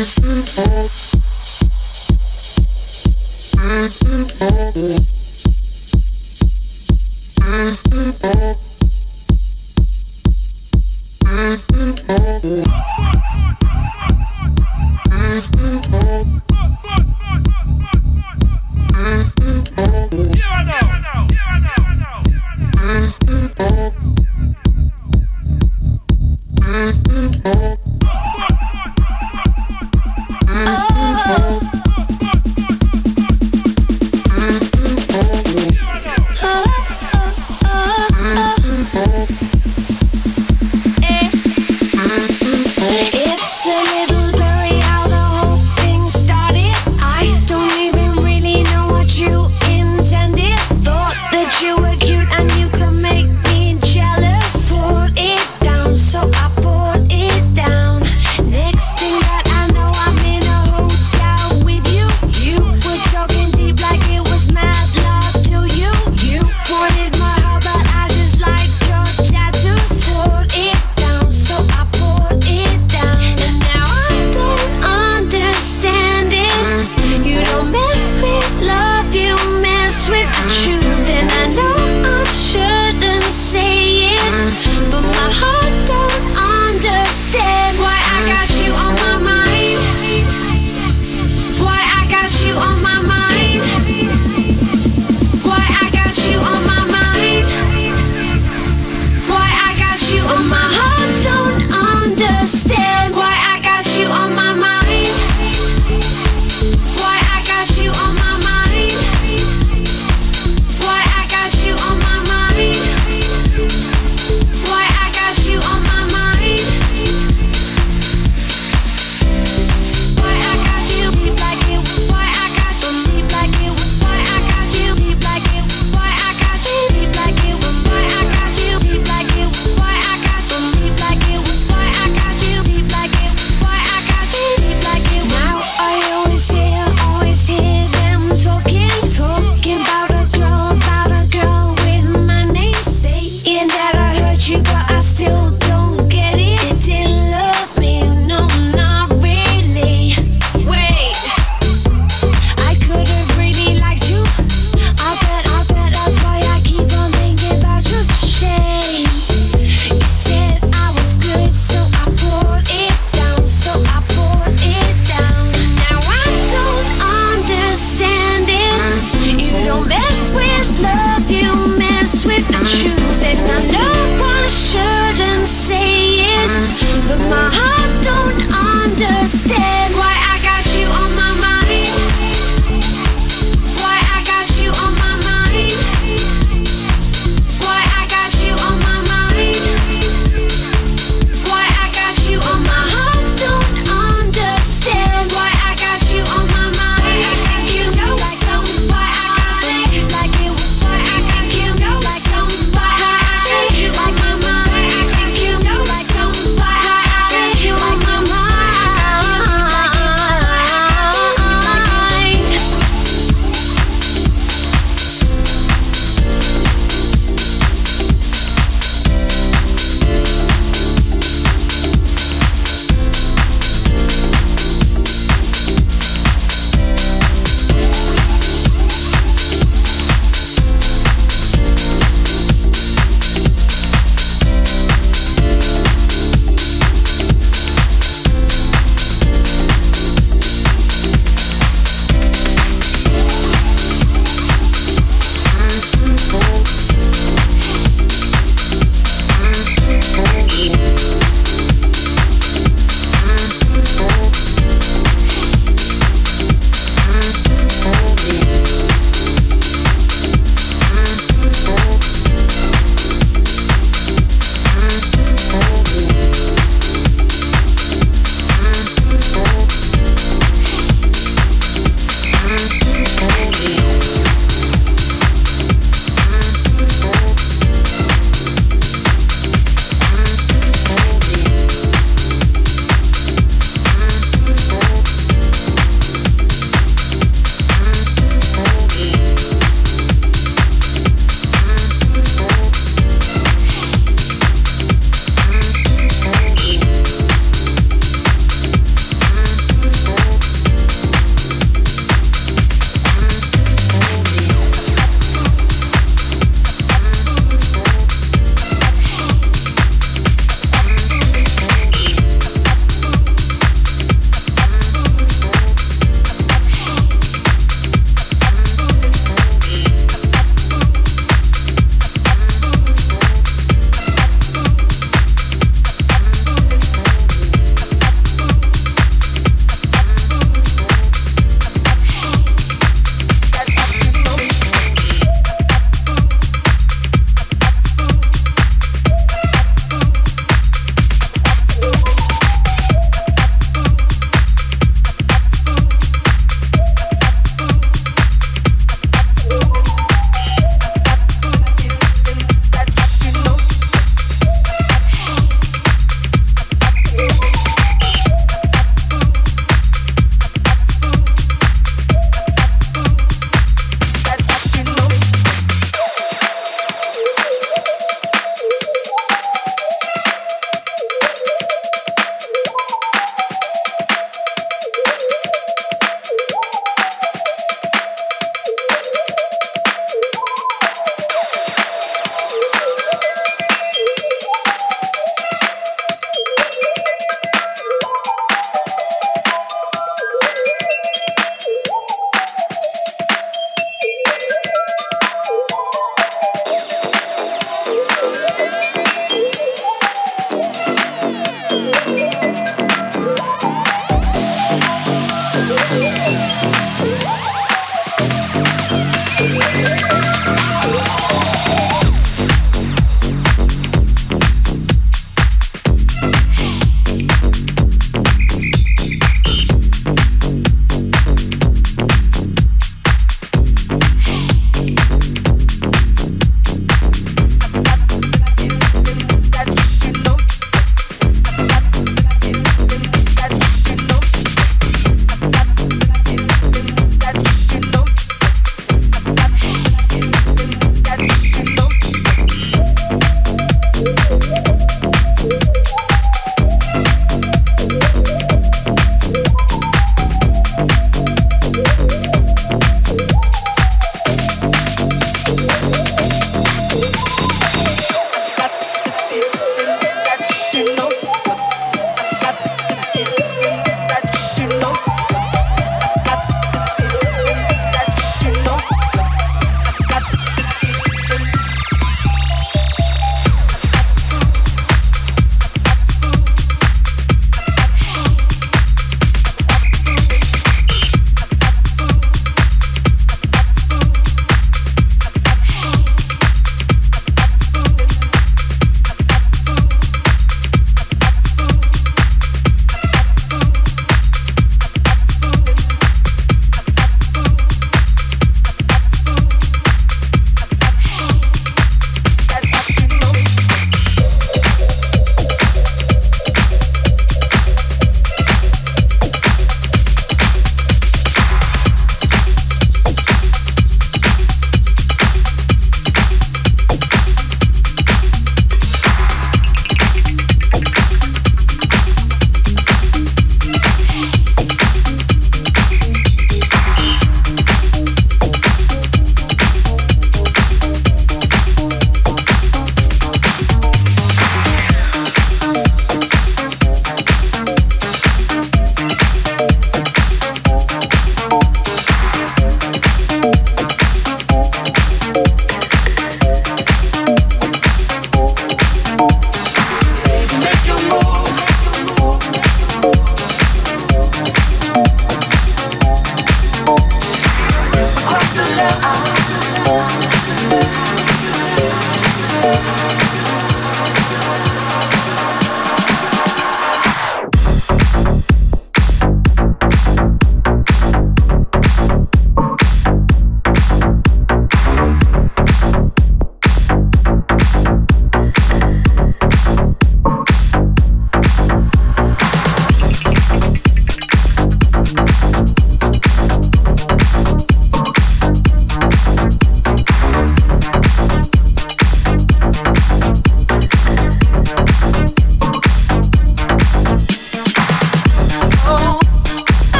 Oh.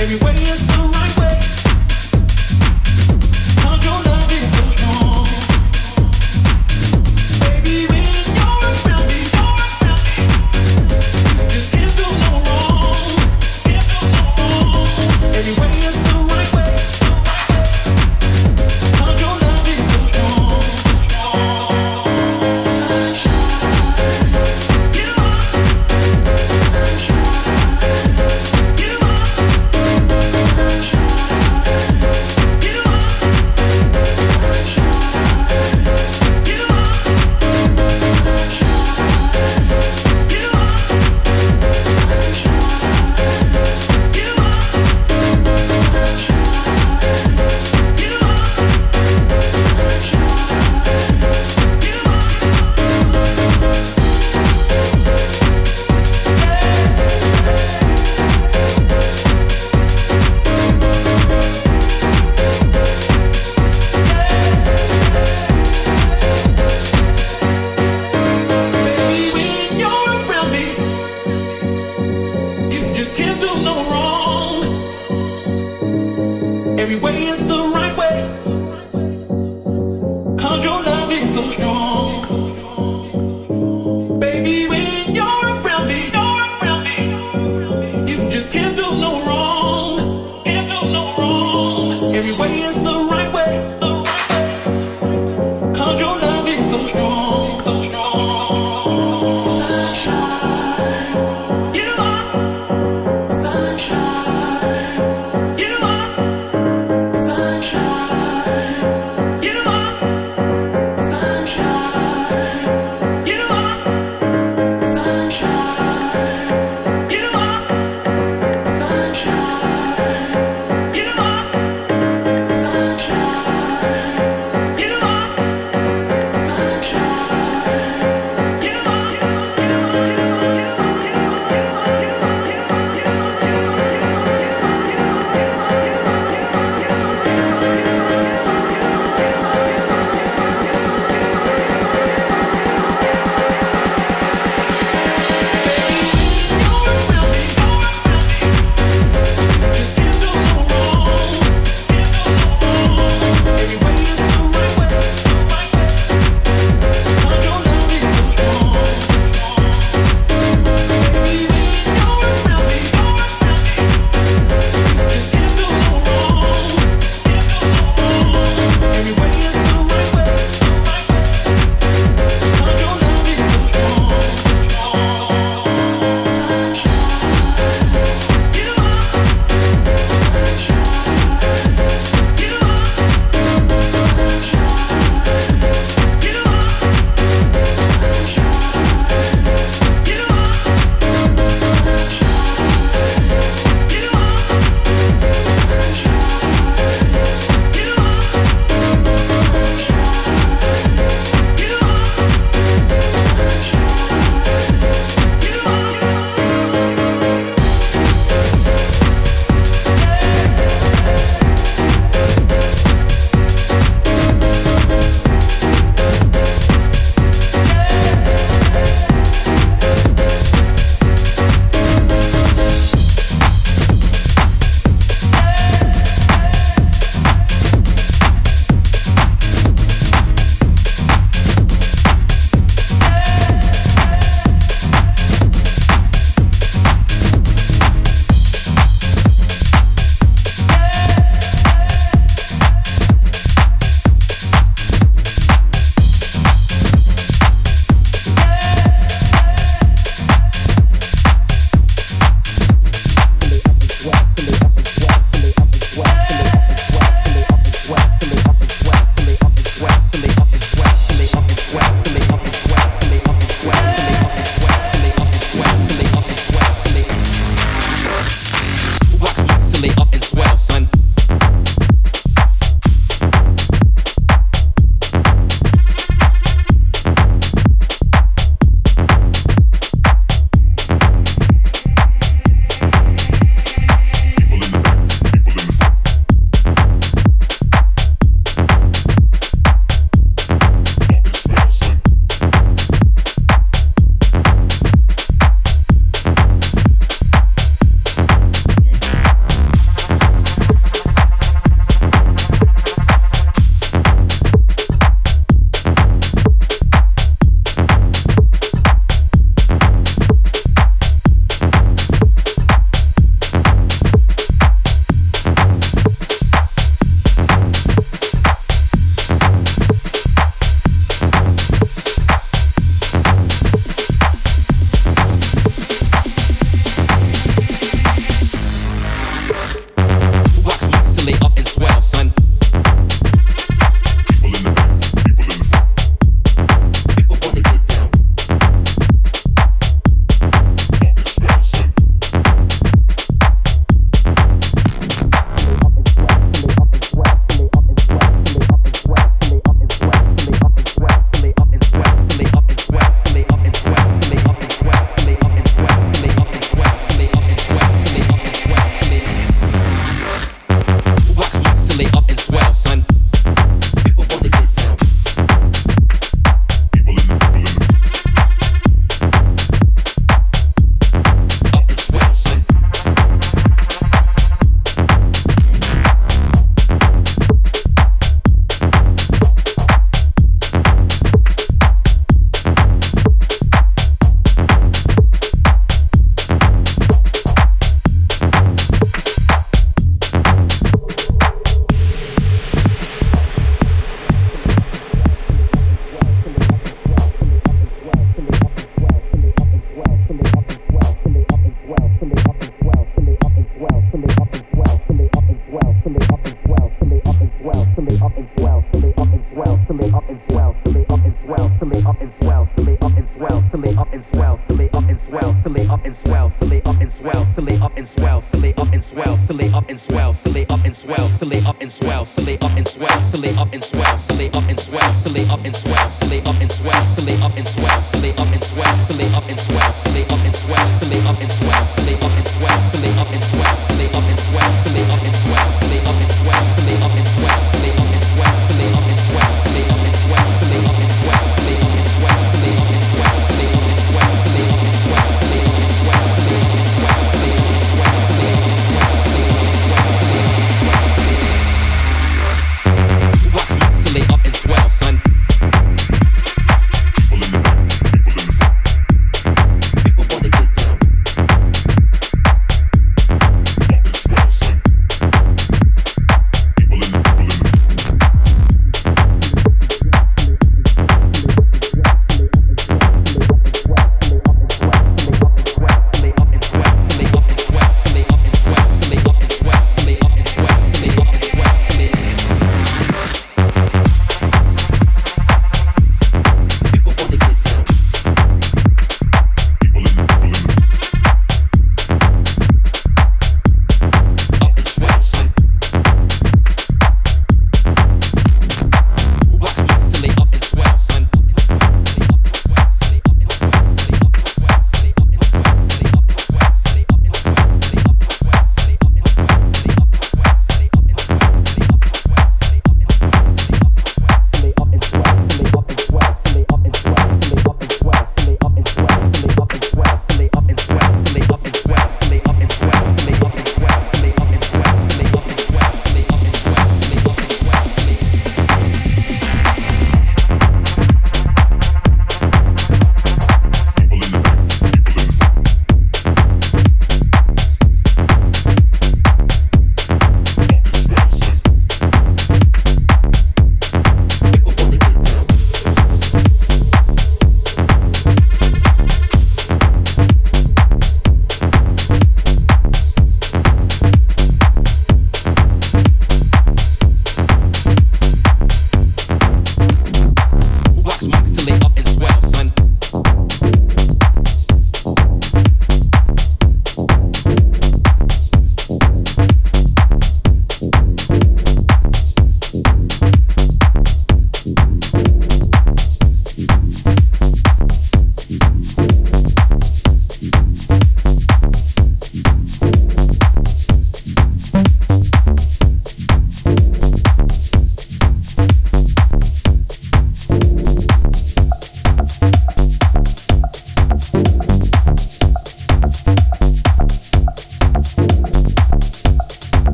Everywhere you go.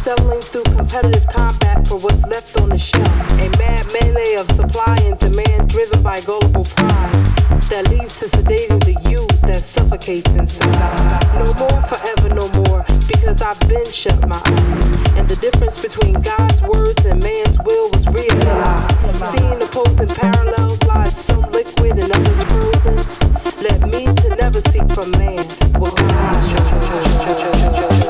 stumbling through competitive combat for what's left on the shelf. A mad melee of supply and demand driven by gullible pride that leads to sedating the youth that suffocates inside. No more forever, no more, because I've been shut my eyes. And the difference between God's words and man's will was realized. Seeing opposing parallels lies some liquid and others frozen. Let me to never seek from man what God is.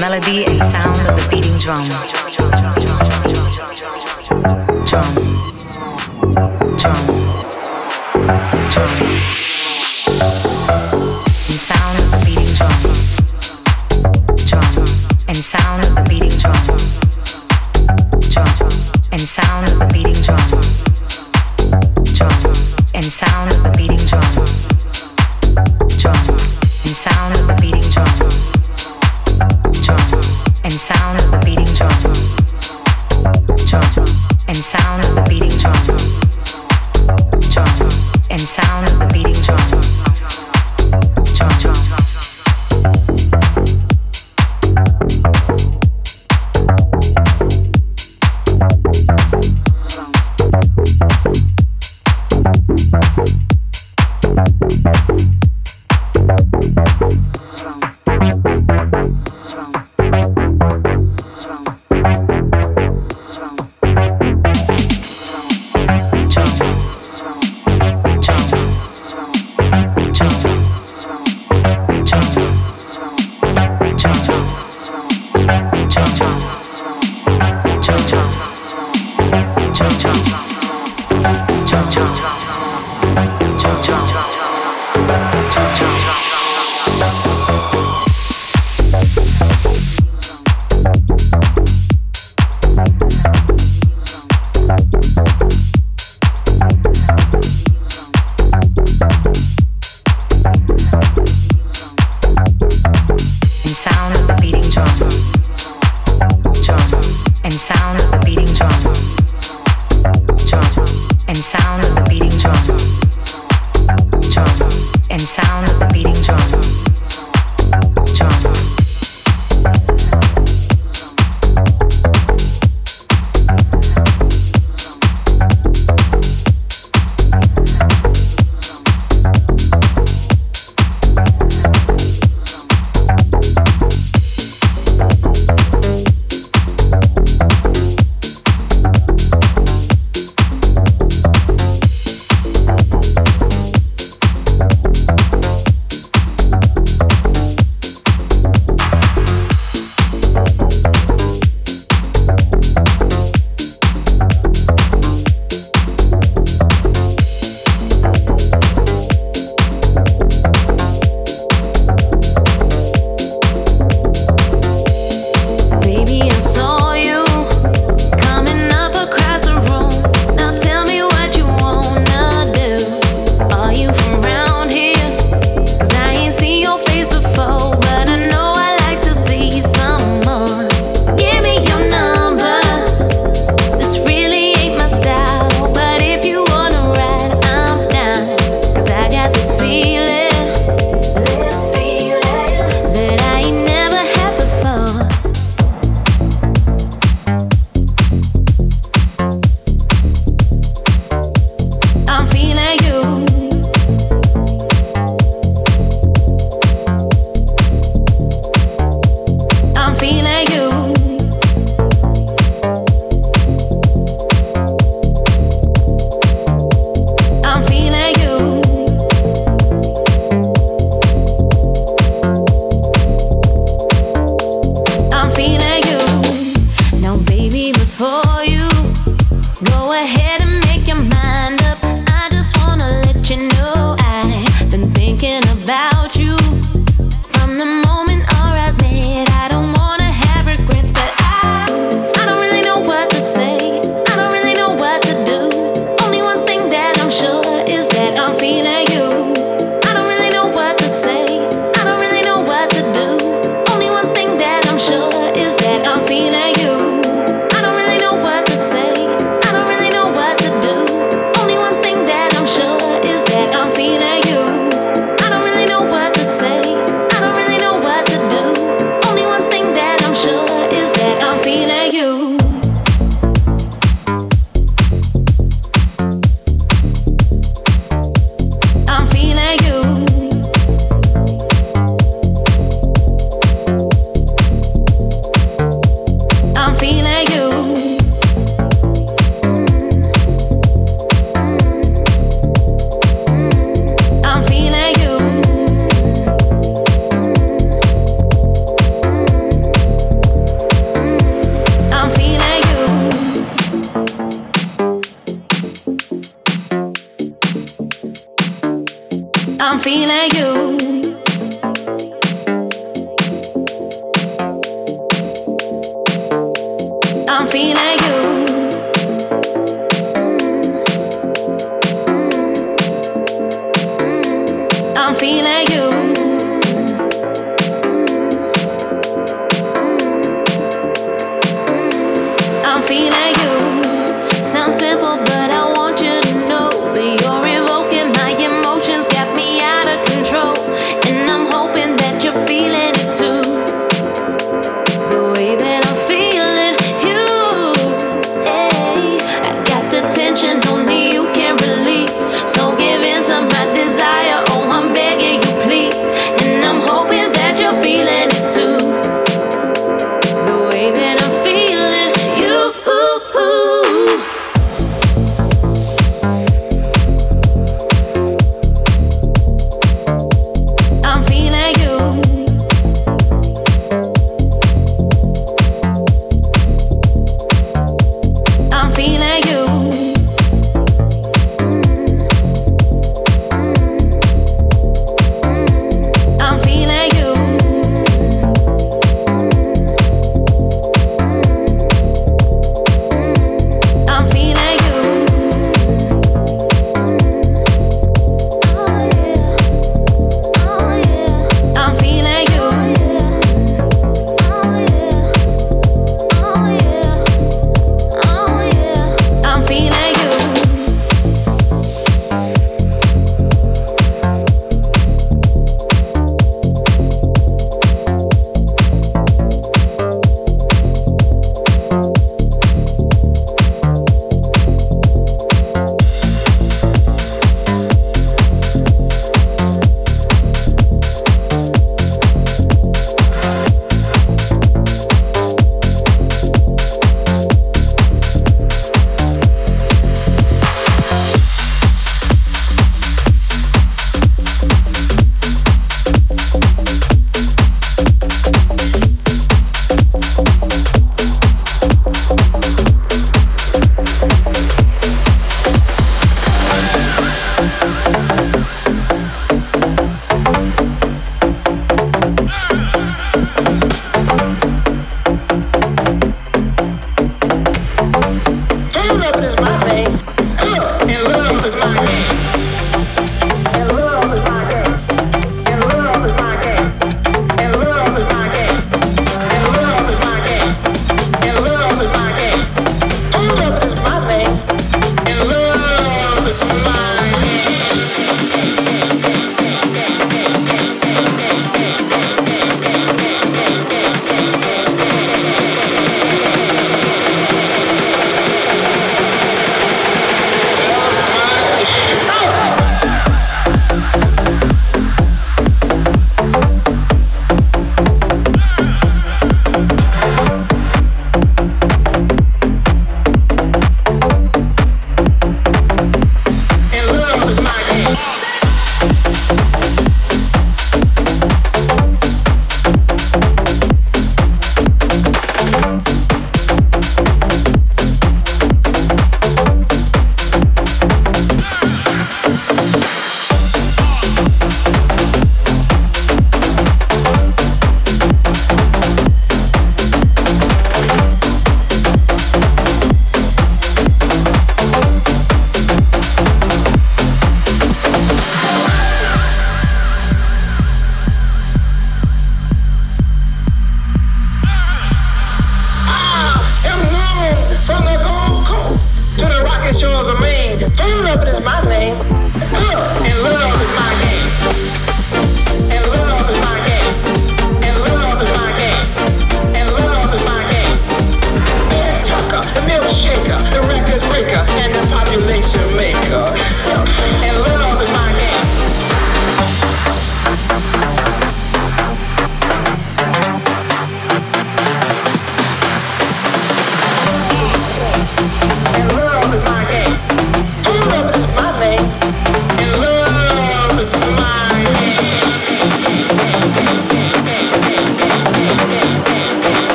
Melody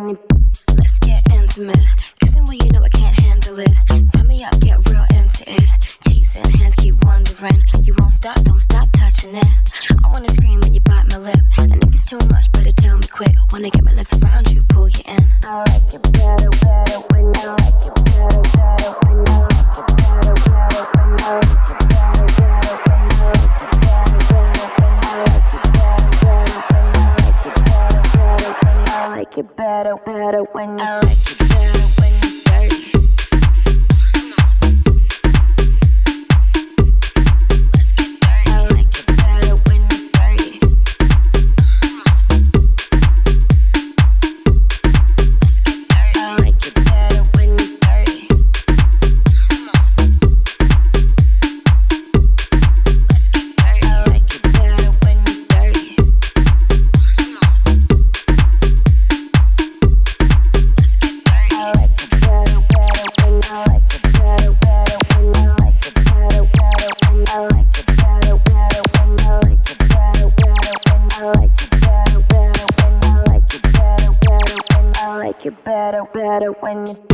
Let's get intimate. Know I can't handle it. Tell me I'll get real into it. And hands keep. You won't stop, don't stop it. I wanna scream when you bite my lip. And if it's too much, better tell me quick. Wanna get my lips around you, pull you in. I like it better, better. better, better when you like it. Better, when you